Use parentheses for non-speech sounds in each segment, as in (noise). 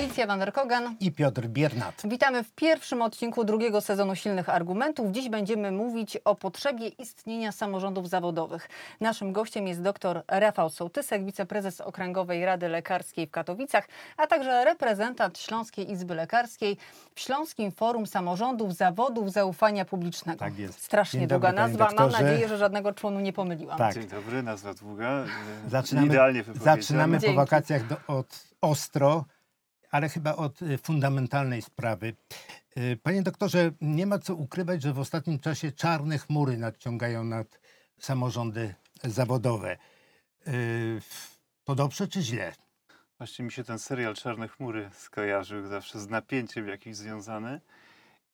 Alicja Vanderkogan. i Piotr Biernat. Witamy w pierwszym odcinku drugiego sezonu Silnych Argumentów. Dziś będziemy mówić o potrzebie istnienia samorządów zawodowych. Naszym gościem jest dr Rafał Sołtysek, wiceprezes Okręgowej Rady Lekarskiej w Katowicach, a także reprezentant Śląskiej Izby Lekarskiej w Śląskim Forum Samorządów Zawodów Zaufania Publicznego. Tak jest. Strasznie długa dobry, panie nazwa. Mam nadzieję, że żadnego członu nie pomyliłam. Tak. Dzień dobry, nazwa długa. Zaczynamy, Idealnie zaczynamy po wakacjach do, od ostro, ale chyba od y, fundamentalnej sprawy. Y, Panie doktorze, nie ma co ukrywać, że w ostatnim czasie czarne chmury nadciągają nad samorządy zawodowe. Y, To dobrze czy źle? Właśnie mi się ten serial Czarne Chmury skojarzył zawsze z napięciem jakimś związany.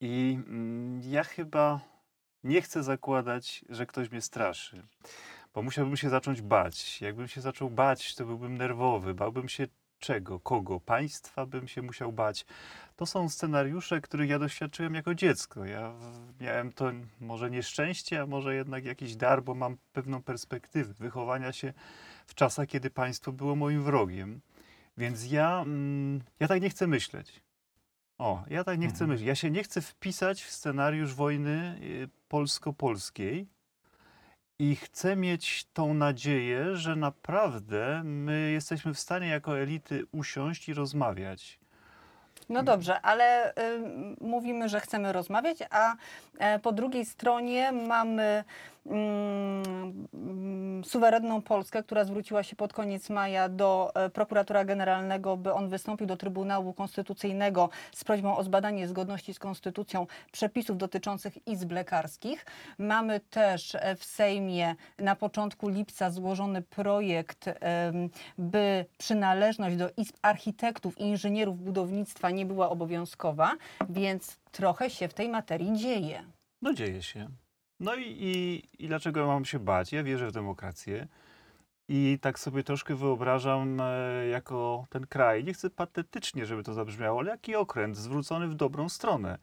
I mm, ja chyba nie chcę zakładać, że ktoś mnie straszy. Bo musiałbym się zacząć bać. Jakbym się zaczął bać, to byłbym nerwowy. Bałbym się czego? Kogo? Państwa bym się musiał bać. To są scenariusze, których ja doświadczyłem jako dziecko. Ja miałem to może nieszczęście, a może jednak jakiś dar, bo mam pewną perspektywę wychowania się w czasach, kiedy państwo było moim wrogiem. Więc ja, mm, ja tak nie chcę myśleć. O, ja tak nie chcę Mhm. myśleć. Ja się nie chcę wpisać w scenariusz wojny y, polsko-polskiej i chcę mieć tą nadzieję, że naprawdę my jesteśmy w stanie jako elity usiąść i rozmawiać. No dobrze, ale y, mówimy, że chcemy rozmawiać, a e, po drugiej stronie mamy suwerenną Polskę, która zwróciła się pod koniec maja do e, prokuratora generalnego, by on wystąpił do Trybunału Konstytucyjnego z prośbą o zbadanie zgodności z konstytucją przepisów dotyczących izb lekarskich. Mamy też e, w Sejmie na początku lipca złożony projekt, by przynależność do izb architektów i inżynierów budownictwa nie była obowiązkowa, więc trochę się w tej materii dzieje. No dzieje się. No i, i, i dlaczego mam się bać? Ja wierzę w demokrację i tak sobie troszkę wyobrażam e, jako ten kraj, nie chcę patetycznie, żeby to zabrzmiało, ale jaki okręt zwrócony w dobrą stronę.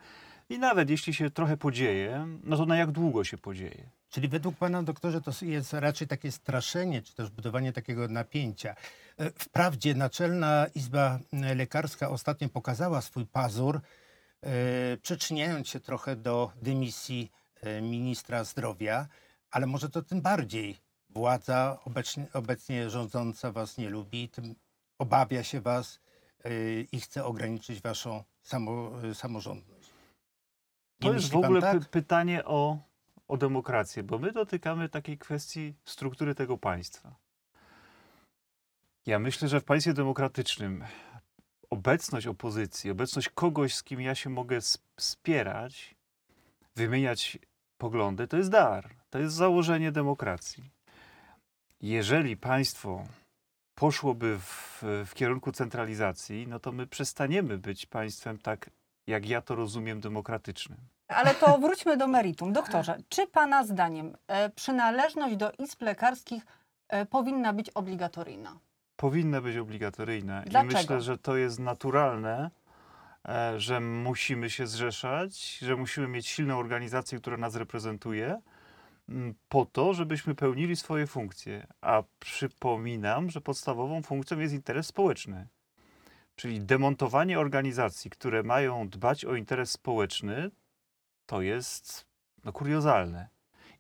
I nawet jeśli się trochę podzieje, no to na jak długo się podzieje? Czyli według pana doktorze to jest raczej takie straszenie, czy też budowanie takiego napięcia. E, Wprawdzie Naczelna Izba Lekarska ostatnio pokazała swój pazur, e, przyczyniając się trochę do dymisji ministra zdrowia, ale może to tym bardziej władza obecnie, obecnie rządząca was nie lubi, tym obawia się was e, i chce ograniczyć waszą samo, e, samorządność. Nie To jest w ogóle tak? py pytanie o, o demokrację, bo my dotykamy takiej kwestii struktury tego państwa. Ja myślę, że w państwie demokratycznym obecność opozycji, obecność kogoś, z kim ja się mogę sp- spierać, wymieniać poglądy, to jest dar. To jest założenie demokracji. Jeżeli państwo poszłoby w, w kierunku centralizacji, no to my przestaniemy być państwem tak, jak ja to rozumiem, demokratycznym. Ale to (laughs) wróćmy do meritum. Doktorze, czy Pana zdaniem e, przynależność do izb lekarskich e, powinna być obligatoryjna? powinna być obligatoryjna. Dlaczego? I myślę, że to jest naturalne, że musimy się zrzeszać, że musimy mieć silną organizację, która nas reprezentuje, m, po to, żebyśmy pełnili swoje funkcje. A przypominam, że podstawową funkcją jest interes społeczny. Czyli demontowanie organizacji, które mają dbać o interes społeczny, to jest no, kuriozalne.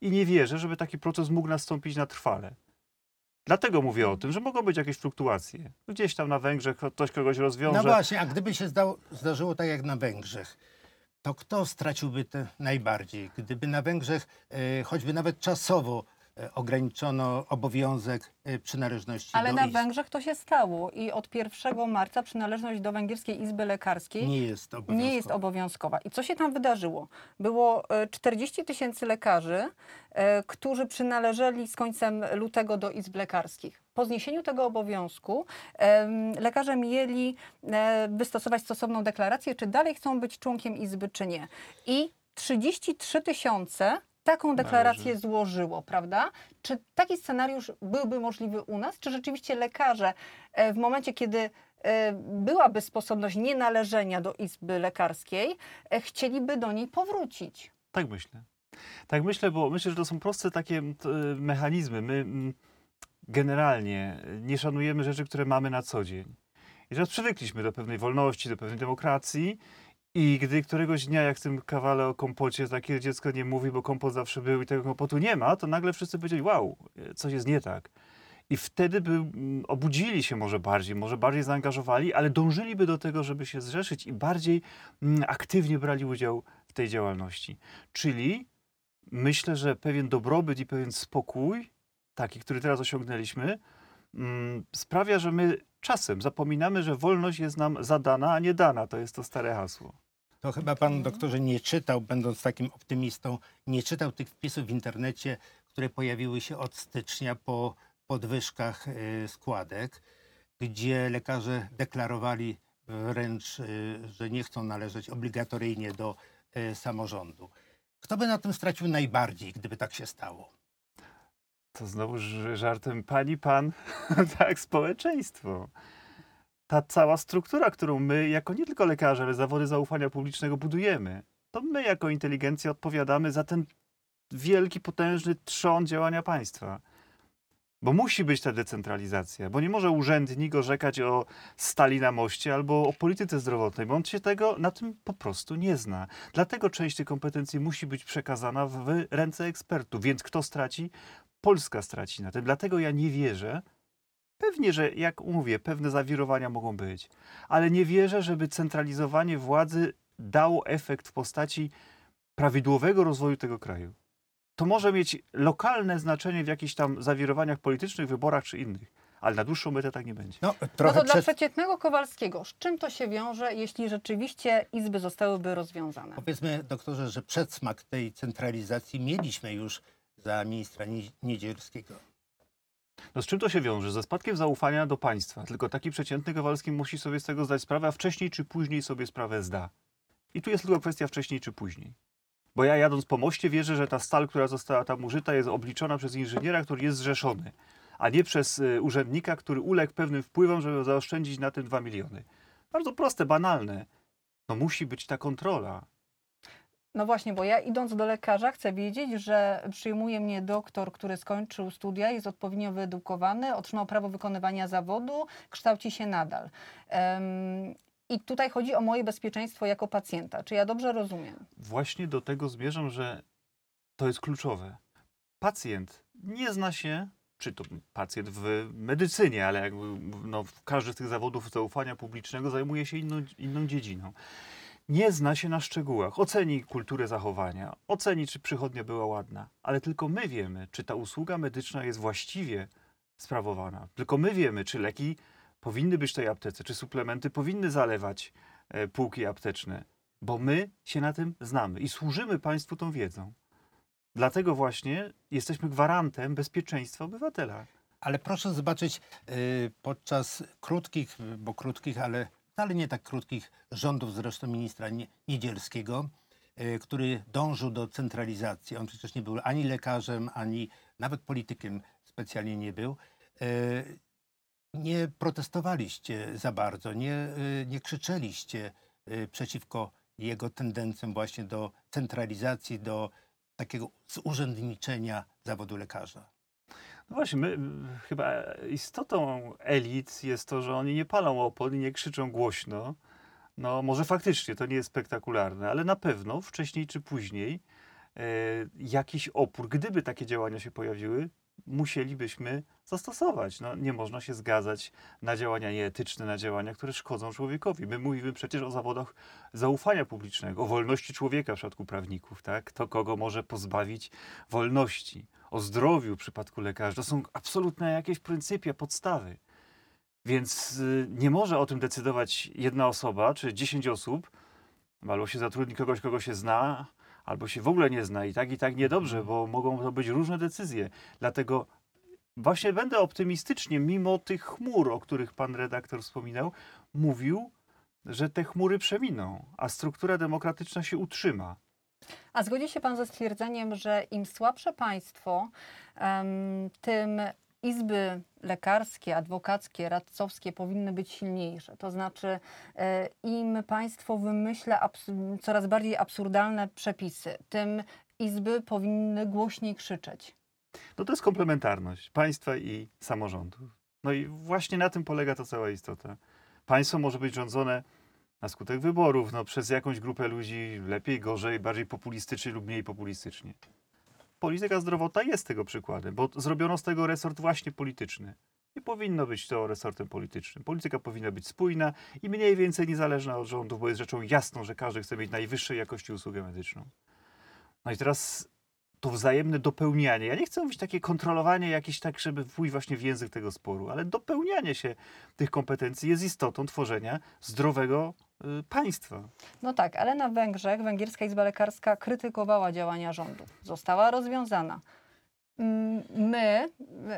I nie wierzę, żeby taki proces mógł nastąpić na trwale. Dlatego mówię o tym, że mogą być jakieś fluktuacje. Gdzieś tam na Węgrzech ktoś kogoś rozwiąże. No właśnie, a gdyby się zdało, zdarzyło tak jak na Węgrzech, to kto straciłby te najbardziej? Gdyby na Węgrzech e, choćby nawet czasowo ograniczono obowiązek e, przynależności Ale do na izb. Węgrzech to się stało i od 1 marca przynależność do Węgierskiej Izby Lekarskiej Nie jest obowiązkowa. nie jest obowiązkowa. I co się tam wydarzyło? Było e, 40 tysięcy lekarzy, e, którzy przynależeli z końcem lutego do izb lekarskich. Po zniesieniu tego obowiązku lekarze mieli e, wystosować stosowną deklarację, czy dalej chcą być członkiem izby, czy nie. I 33 tysiące taką deklarację Należy. złożyło, prawda? Czy taki scenariusz byłby możliwy u nas? Czy rzeczywiście lekarze e, w momencie, kiedy e, byłaby sposobność nienależenia do izby lekarskiej, e, chcieliby do niej powrócić? Tak myślę. Tak myślę, bo myślę, że to są proste takie mechanizmy. My generalnie nie szanujemy rzeczy, które mamy na co dzień. I że przywykliśmy do pewnej wolności, do pewnej demokracji. I gdy któregoś dnia, jak w tym kawale o kompocie, takie dziecko nie mówi, bo kompot zawsze był i tego kompotu nie ma, to nagle wszyscy powiedzieli, wow, coś jest nie tak. I wtedy by mm, obudzili się może bardziej, może bardziej zaangażowali, ale dążyliby do tego, żeby się zrzeszyć i bardziej mm, aktywnie brali udział w tej działalności. Czyli myślę, że pewien dobrobyt i pewien spokój, taki, który teraz osiągnęliśmy, mm, sprawia, że my czasem zapominamy, że wolność jest nam zadana, a nie dana. To jest to stare hasło. To chyba pan doktorze nie czytał, będąc takim optymistą, nie czytał tych wpisów w internecie, które pojawiły się od stycznia po podwyżkach y, składek, gdzie lekarze deklarowali wręcz, y, że nie chcą należeć obligatoryjnie do y, samorządu. Kto by na tym stracił najbardziej, gdyby tak się stało? To znowu żartem pani, pan, (laughs) tak, społeczeństwo. Ta cała struktura, którą my, jako nie tylko lekarze, ale zawody zaufania publicznego budujemy, to my jako inteligencja odpowiadamy za ten wielki, potężny trzon działania państwa. Bo musi być ta decentralizacja, bo nie może urzędnik orzekać o stali na moście albo o polityce zdrowotnej, bo on się tego na tym po prostu nie zna. Dlatego część tych kompetencji musi być przekazana w ręce ekspertów. Więc kto straci? Polska straci na tym. Dlatego ja nie wierzę. Pewnie, że jak mówię, pewne zawirowania mogą być, ale nie wierzę, żeby centralizowanie władzy dało efekt w postaci prawidłowego rozwoju tego kraju. To może mieć lokalne znaczenie w jakichś tam zawirowaniach politycznych, wyborach czy innych, ale na dłuższą metę tak nie będzie. No, No to dla przeciętnego Kowalskiego, z czym to się wiąże, jeśli rzeczywiście izby zostałyby rozwiązane? Powiedzmy, doktorze, że przedsmak tej centralizacji mieliśmy już za ministra Nie- Niedzielskiego. No z czym to się wiąże? Ze spadkiem zaufania do państwa. Tylko taki przeciętny Kowalski musi sobie z tego zdać sprawę, a wcześniej czy później sobie sprawę zda. I tu jest tylko kwestia wcześniej czy później. Bo ja jadąc po moście wierzę, że ta stal, która została tam użyta jest obliczona przez inżyniera, który jest zrzeszony, a nie przez y, urzędnika, który uległ pewnym wpływom, żeby zaoszczędzić na tym 2 miliony. Bardzo proste, banalne. No musi być ta kontrola. No właśnie, bo ja idąc do lekarza chcę wiedzieć, że przyjmuje mnie doktor, który skończył studia, jest odpowiednio wyedukowany, otrzymał prawo wykonywania zawodu, kształci się nadal. Em, I tutaj chodzi o moje bezpieczeństwo jako pacjenta. Czy ja dobrze rozumiem? Właśnie do tego zmierzam, że to jest kluczowe. Pacjent nie zna się, czy to pacjent w medycynie, ale jakby no, każdy z tych zawodów zaufania publicznego zajmuje się inną, inną dziedziną. Nie zna się na szczegółach. Oceni kulturę zachowania, oceni, czy przychodnia była ładna, ale tylko my wiemy, czy ta usługa medyczna jest właściwie sprawowana. Tylko my wiemy, czy leki powinny być w tej aptece, czy suplementy powinny zalewać e, półki apteczne bo my się na tym znamy i służymy państwu tą wiedzą. Dlatego właśnie jesteśmy gwarantem bezpieczeństwa obywatela. Ale proszę zobaczyć, y, podczas krótkich, bo krótkich, ale wcale nie tak krótkich rządów zresztą ministra Nie- Niedzielskiego, y, który dążył do centralizacji. On przecież nie był ani lekarzem, ani nawet politykiem specjalnie nie był. y, Nie protestowaliście za bardzo, nie, y, nie krzyczeliście przeciwko jego tendencjom właśnie do centralizacji, do takiego zurzędniczenia zawodu lekarza. No właśnie, my, y, chyba istotą elit jest to, że oni nie palą opon i nie krzyczą głośno. No może faktycznie to nie jest spektakularne, ale na pewno wcześniej czy później e, jakiś opór, gdyby takie działania się pojawiły, musielibyśmy zastosować. No, nie można się zgadzać na działania nieetyczne, na działania, które szkodzą człowiekowi. My mówimy przecież o zawodach zaufania publicznego, o wolności człowieka w przypadku prawników, tak? To kogo może pozbawić wolności, o zdrowiu w przypadku lekarzy. To są absolutne jakieś pryncypia, podstawy. Więc y, nie może o tym decydować jedna osoba czy dziesięć osób, albo się zatrudni kogoś, kogo się zna, albo się w ogóle nie zna i tak i tak niedobrze, bo mogą to być różne decyzje. Dlatego właśnie będę optymistycznie, mimo tych chmur, o których pan redaktor wspominał, mówił, że te chmury przeminą, a struktura demokratyczna się utrzyma. A zgodzi się Pan ze stwierdzeniem, że im słabsze państwo, tym izby lekarskie, adwokackie, radcowskie powinny być silniejsze. To znaczy, e, im państwo wymyśla coraz bardziej absurdalne przepisy, tym izby powinny głośniej krzyczeć. No to jest komplementarność państwa i samorządów. No i właśnie na tym polega ta cała istota. państwo może być rządzone na skutek wyborów, no, przez jakąś grupę ludzi lepiej, gorzej, bardziej populistycznie lub mniej populistycznie. Polityka zdrowotna jest tego przykładem, bo zrobiono z tego resort właśnie polityczny. Nie powinno być to resortem politycznym. Polityka powinna być spójna i mniej więcej niezależna od rządu, bo jest rzeczą jasną, że każdy chce mieć najwyższej jakości usługę medyczną. No i teraz to wzajemne dopełnianie. Ja nie chcę mówić takie kontrolowanie jakieś tak, żeby pójść właśnie w język tego sporu, ale dopełnianie się tych kompetencji jest istotą tworzenia zdrowego państwa. No tak, ale na Węgrzech Węgierska Izba Lekarska krytykowała działania rządu. Została rozwiązana. Mm, My,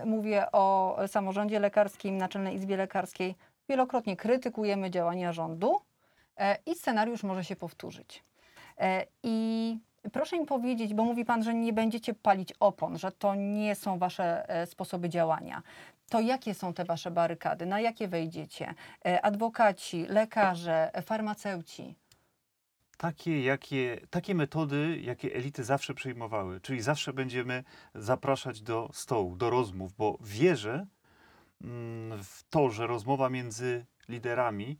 y, mówię o samorządzie lekarskim, Naczelnej Izbie Lekarskiej, wielokrotnie krytykujemy działania rządu e, i scenariusz może się powtórzyć. E, I proszę mi powiedzieć, bo mówi Pan, że nie będziecie palić opon, że to nie są Wasze e, sposoby działania. To jakie są te Wasze barykady? Na jakie wejdziecie? E, Adwokaci, lekarze, e, farmaceuci. Takie, jakie, takie metody, jakie elity zawsze przyjmowały. Czyli zawsze będziemy zapraszać do stołu, do rozmów, bo wierzę mm, w to, że rozmowa między liderami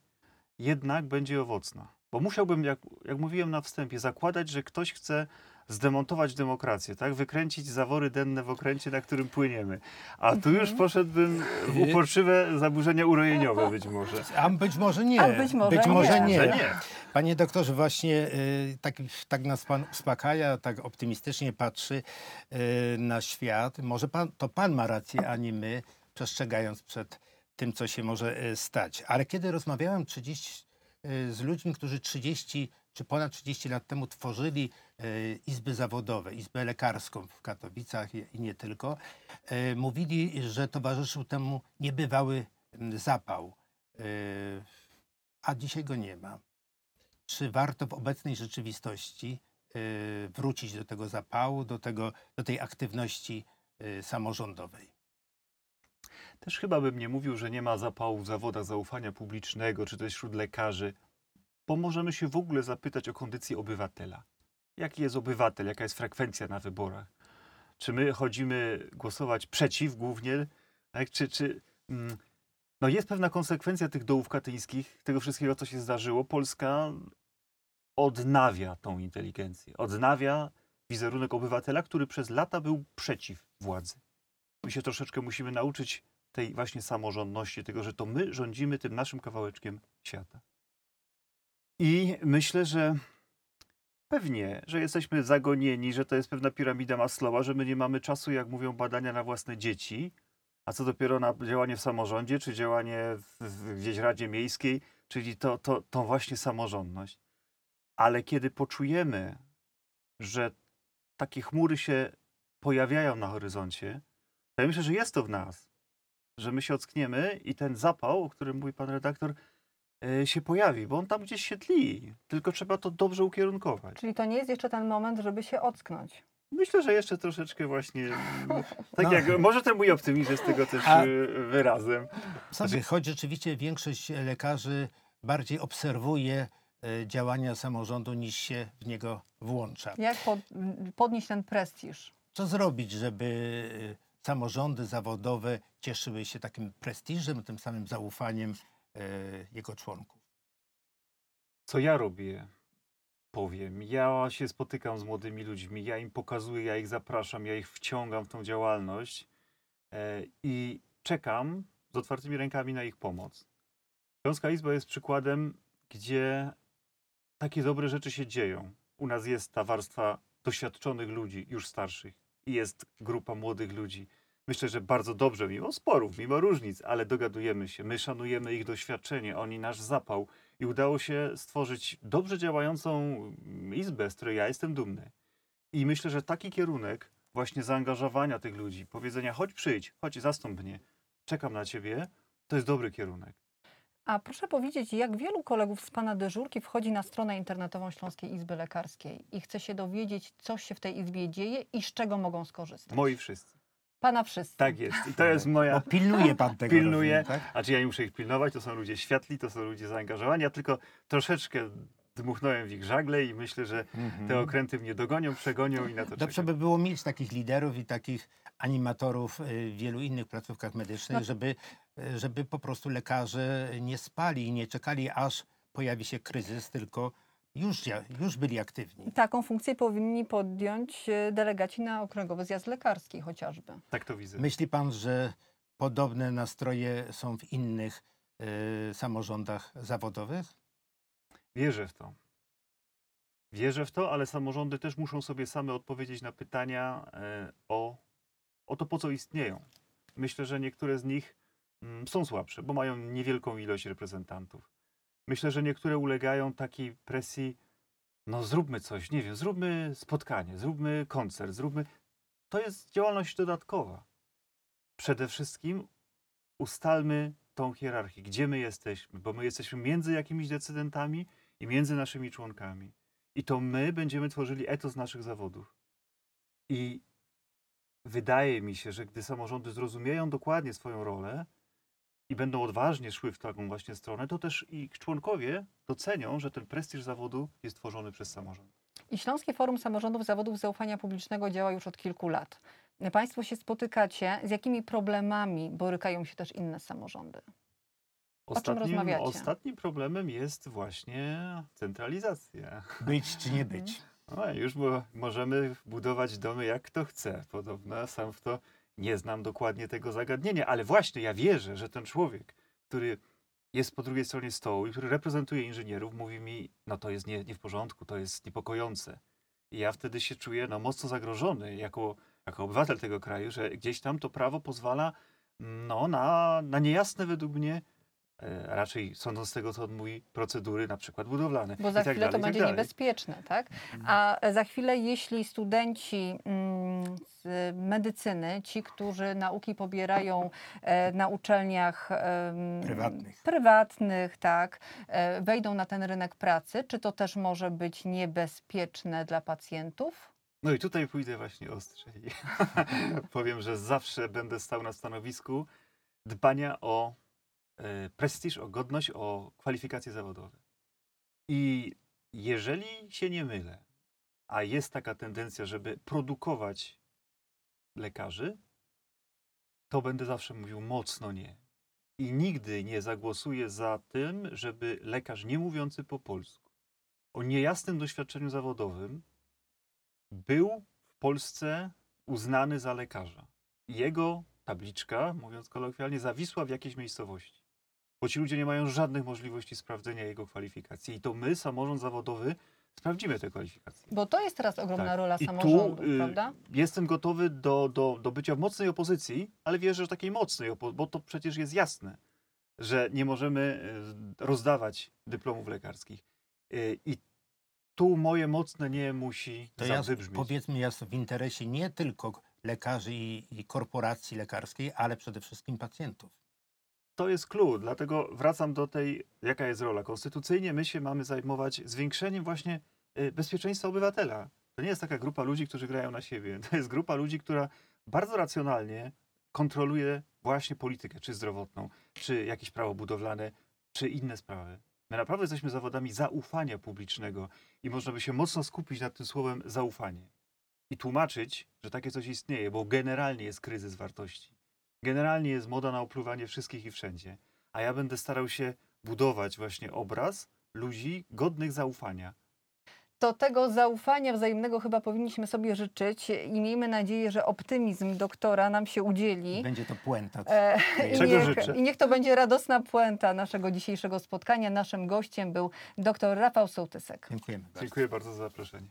jednak będzie owocna. Bo musiałbym, jak, jak mówiłem na wstępie, zakładać, że ktoś chce zdemontować demokrację, tak? Wykręcić zawory denne w okręcie, na którym płyniemy. A tu już poszedłbym w uporczywe zaburzenia urojeniowe być może. A być może nie. A być może nie. nie. Że nie. Panie doktorze, właśnie y, tak, tak nas pan uspokaja, tak optymistycznie patrzy y, na świat. Może pan, to pan ma rację, a nie my, przestrzegając przed tym, co się może y, stać. Ale kiedy rozmawiałem 30, y, z ludźmi, którzy 30 czy ponad 30 lat temu tworzyli y, izby zawodowe, izbę lekarską w Katowicach i, nie tylko, y, mówili, że towarzyszył temu niebywały zapał. Y, a dzisiaj go nie ma. Czy warto w obecnej rzeczywistości wrócić do tego zapału, do, tego, do tej aktywności samorządowej? Też chyba bym nie mówił, że nie ma zapału w zawodach zaufania publicznego, czy też wśród lekarzy, bo możemy się w ogóle zapytać o kondycję obywatela. Jaki jest obywatel, jaka jest frekwencja na wyborach? Czy my chodzimy głosować przeciw głównie? Tak? Czy, czy, mm, no jest pewna konsekwencja tych dołów katyńskich, tego wszystkiego, co się zdarzyło. Polska odnawia tą inteligencję, odnawia wizerunek obywatela, który przez lata był przeciw władzy. My się troszeczkę musimy nauczyć tej właśnie samorządności, tego, że to my rządzimy tym naszym kawałeczkiem świata. I myślę, że pewnie, że jesteśmy zagonieni, że to jest pewna piramida Maslowa, że my nie mamy czasu, jak mówią badania, na własne dzieci, a co dopiero na działanie w samorządzie, czy działanie w, w gdzieś Radzie Miejskiej, czyli to, to, tą właśnie samorządność. Ale kiedy poczujemy, że takie chmury się pojawiają na horyzoncie, to ja myślę, że jest to w nas, że my się ockniemy i ten zapał, o którym mówi pan redaktor, się pojawi, bo on tam gdzieś się tli, tylko trzeba to dobrze ukierunkować. Czyli to nie jest jeszcze ten moment, żeby się ocknąć. Myślę, że jeszcze troszeczkę właśnie, mm, (laughs) tak No. jak, może ten mój optymizm jest tego też A- y, wyrazem. Znaczy, choć rzeczywiście większość lekarzy bardziej obserwuje e, działania samorządu niż się w niego włącza. Jak pod, podnieść ten prestiż? Co zrobić, żeby e, samorządy zawodowe cieszyły się takim prestiżem, tym samym zaufaniem e, jego członków? Co ja robię? Powiem. Ja się spotykam z młodymi ludźmi, ja im pokazuję, ja ich zapraszam, ja ich wciągam w tą działalność e, i czekam z otwartymi rękami na ich pomoc. Śląska Izba jest przykładem, gdzie takie dobre rzeczy się dzieją. U nas jest ta warstwa doświadczonych ludzi, już starszych, i jest grupa młodych ludzi. Myślę, że bardzo dobrze, mimo sporów, mimo różnic, ale dogadujemy się. My szanujemy ich doświadczenie, oni nasz zapał i udało się stworzyć dobrze działającą izbę, z której ja jestem dumny. I myślę, że taki kierunek właśnie zaangażowania tych ludzi, powiedzenia chodź przyjdź, chodź zastąp mnie, czekam na ciebie, to jest dobry kierunek. A proszę powiedzieć, jak wielu kolegów z Pana dyżurki wchodzi na stronę internetową Śląskiej Izby Lekarskiej i chce się dowiedzieć, co się w tej izbie dzieje i z czego mogą skorzystać? Moi wszyscy. Pana wszyscy. Tak jest. I to jest moja... Bo pilnuje pan tego. Pilnuję. rozumiem, tak? A czy ja nie muszę ich pilnować? To są ludzie światli, to są ludzie zaangażowani. Ja tylko troszeczkę dmuchnąłem w ich żagle i myślę, że te Mhm. okręty mnie dogonią, przegonią i na to Dobrze czekam. by było mieć takich liderów i takich animatorów y, w wielu innych placówkach medycznych, No. żeby, y, żeby po prostu lekarze nie spali i nie czekali, aż pojawi się kryzys, tylko już, już byli aktywni. Taką funkcję powinni podjąć e, delegaci na okręgowy zjazd lekarski chociażby. Tak to widzę. Myśli pan, że podobne nastroje są w innych y, samorządach zawodowych? Wierzę w to. Wierzę w to, ale samorządy też muszą sobie same odpowiedzieć na pytania e, o, o to, po co istnieją. Myślę, że niektóre z nich mm, są słabsze, bo mają niewielką ilość reprezentantów. Myślę, że niektóre ulegają takiej presji, no zróbmy coś, nie wiem, zróbmy spotkanie, zróbmy koncert, zróbmy... To jest działalność dodatkowa. Przede wszystkim ustalmy tą hierarchię, gdzie my jesteśmy, bo my jesteśmy między jakimiś decydentami i między naszymi członkami. I to my będziemy tworzyli etos naszych zawodów. I wydaje mi się, że gdy samorządy zrozumieją dokładnie swoją rolę i będą odważnie szły w taką właśnie stronę, to też ich członkowie docenią, że ten prestiż zawodu jest tworzony przez samorząd. I Śląskie Forum Samorządów Zawodów Zaufania Publicznego działa już od kilku lat. Państwo się spotykacie, z jakimi problemami borykają się też inne samorządy? O czym rozmawiacie? ostatnim problemem jest właśnie centralizacja. Być czy nie być? No, już mo- możemy budować domy jak kto chce. Podobno sam w to nie znam dokładnie tego zagadnienia, ale właśnie ja wierzę, że ten człowiek, który jest po drugiej stronie stołu i który reprezentuje inżynierów, mówi mi, no to jest nie, nie w porządku, to jest niepokojące. I ja wtedy się czuję no, mocno zagrożony jako, jako obywatel tego kraju, że gdzieś tam to prawo pozwala no, na, na niejasne według mnie, e, raczej sądząc z tego, co on mówi, procedury na przykład budowlane. Bo za tak chwilę to dalej, i tak będzie dalej. niebezpieczne, tak? A za chwilę, jeśli studenci mm, z medycyny, ci, którzy nauki pobierają e, na uczelniach Prywatnych. prywatnych, tak, e, wejdą na ten rynek pracy, czy to też może być niebezpieczne dla pacjentów? No i tutaj pójdę właśnie ostrzej. (laughs) Powiem, że zawsze będę stał na stanowisku dbania o e, prestiż, o godność, o kwalifikacje zawodowe. I jeżeli się nie mylę, a jest taka tendencja, żeby produkować lekarzy, to będę zawsze mówił mocno nie. I nigdy nie zagłosuję za tym, żeby lekarz nie mówiący po polsku, o niejasnym doświadczeniu zawodowym, był w Polsce uznany za lekarza. Jego tabliczka, mówiąc kolokwialnie, zawisła w jakiejś miejscowości. Bo ci ludzie nie mają żadnych możliwości sprawdzenia jego kwalifikacji. I to my, samorząd zawodowy, sprawdzimy te kwalifikacje. Bo to jest teraz ogromna Tak. rola I tu, samorządów, y, prawda? Jestem gotowy do, do, do bycia w mocnej opozycji, ale wierzę, że takiej mocnej, bo to przecież jest jasne, że nie możemy y, rozdawać dyplomów lekarskich. Y, I tu moje mocne nie musi To wybrzmieć. powiedzmy, jest w interesie nie tylko lekarzy i, i korporacji lekarskiej, ale przede wszystkim pacjentów. To jest clue, dlatego wracam do tej, jaka jest rola. Konstytucyjnie my się mamy zajmować zwiększeniem właśnie y, bezpieczeństwa obywatela. To nie jest taka grupa ludzi, którzy grają na siebie. To jest grupa ludzi, która bardzo racjonalnie kontroluje właśnie politykę, czy zdrowotną, czy jakieś prawo budowlane, czy inne sprawy. My naprawdę jesteśmy zawodami zaufania publicznego i można by się mocno skupić nad tym słowem zaufanie i tłumaczyć, że takie coś istnieje, bo generalnie jest kryzys wartości. Generalnie jest moda na opluwanie wszystkich i wszędzie. A ja będę starał się budować właśnie obraz ludzi godnych zaufania. To tego zaufania wzajemnego chyba powinniśmy sobie życzyć i miejmy nadzieję, że optymizm doktora nam się udzieli. Będzie to puenta. E, i, Czego niech, życzę? I niech to będzie radosna puenta naszego dzisiejszego spotkania. Naszym gościem był dr Rafał Sołtysek. Dziękujemy bardzo. Dziękuję bardzo za zaproszenie.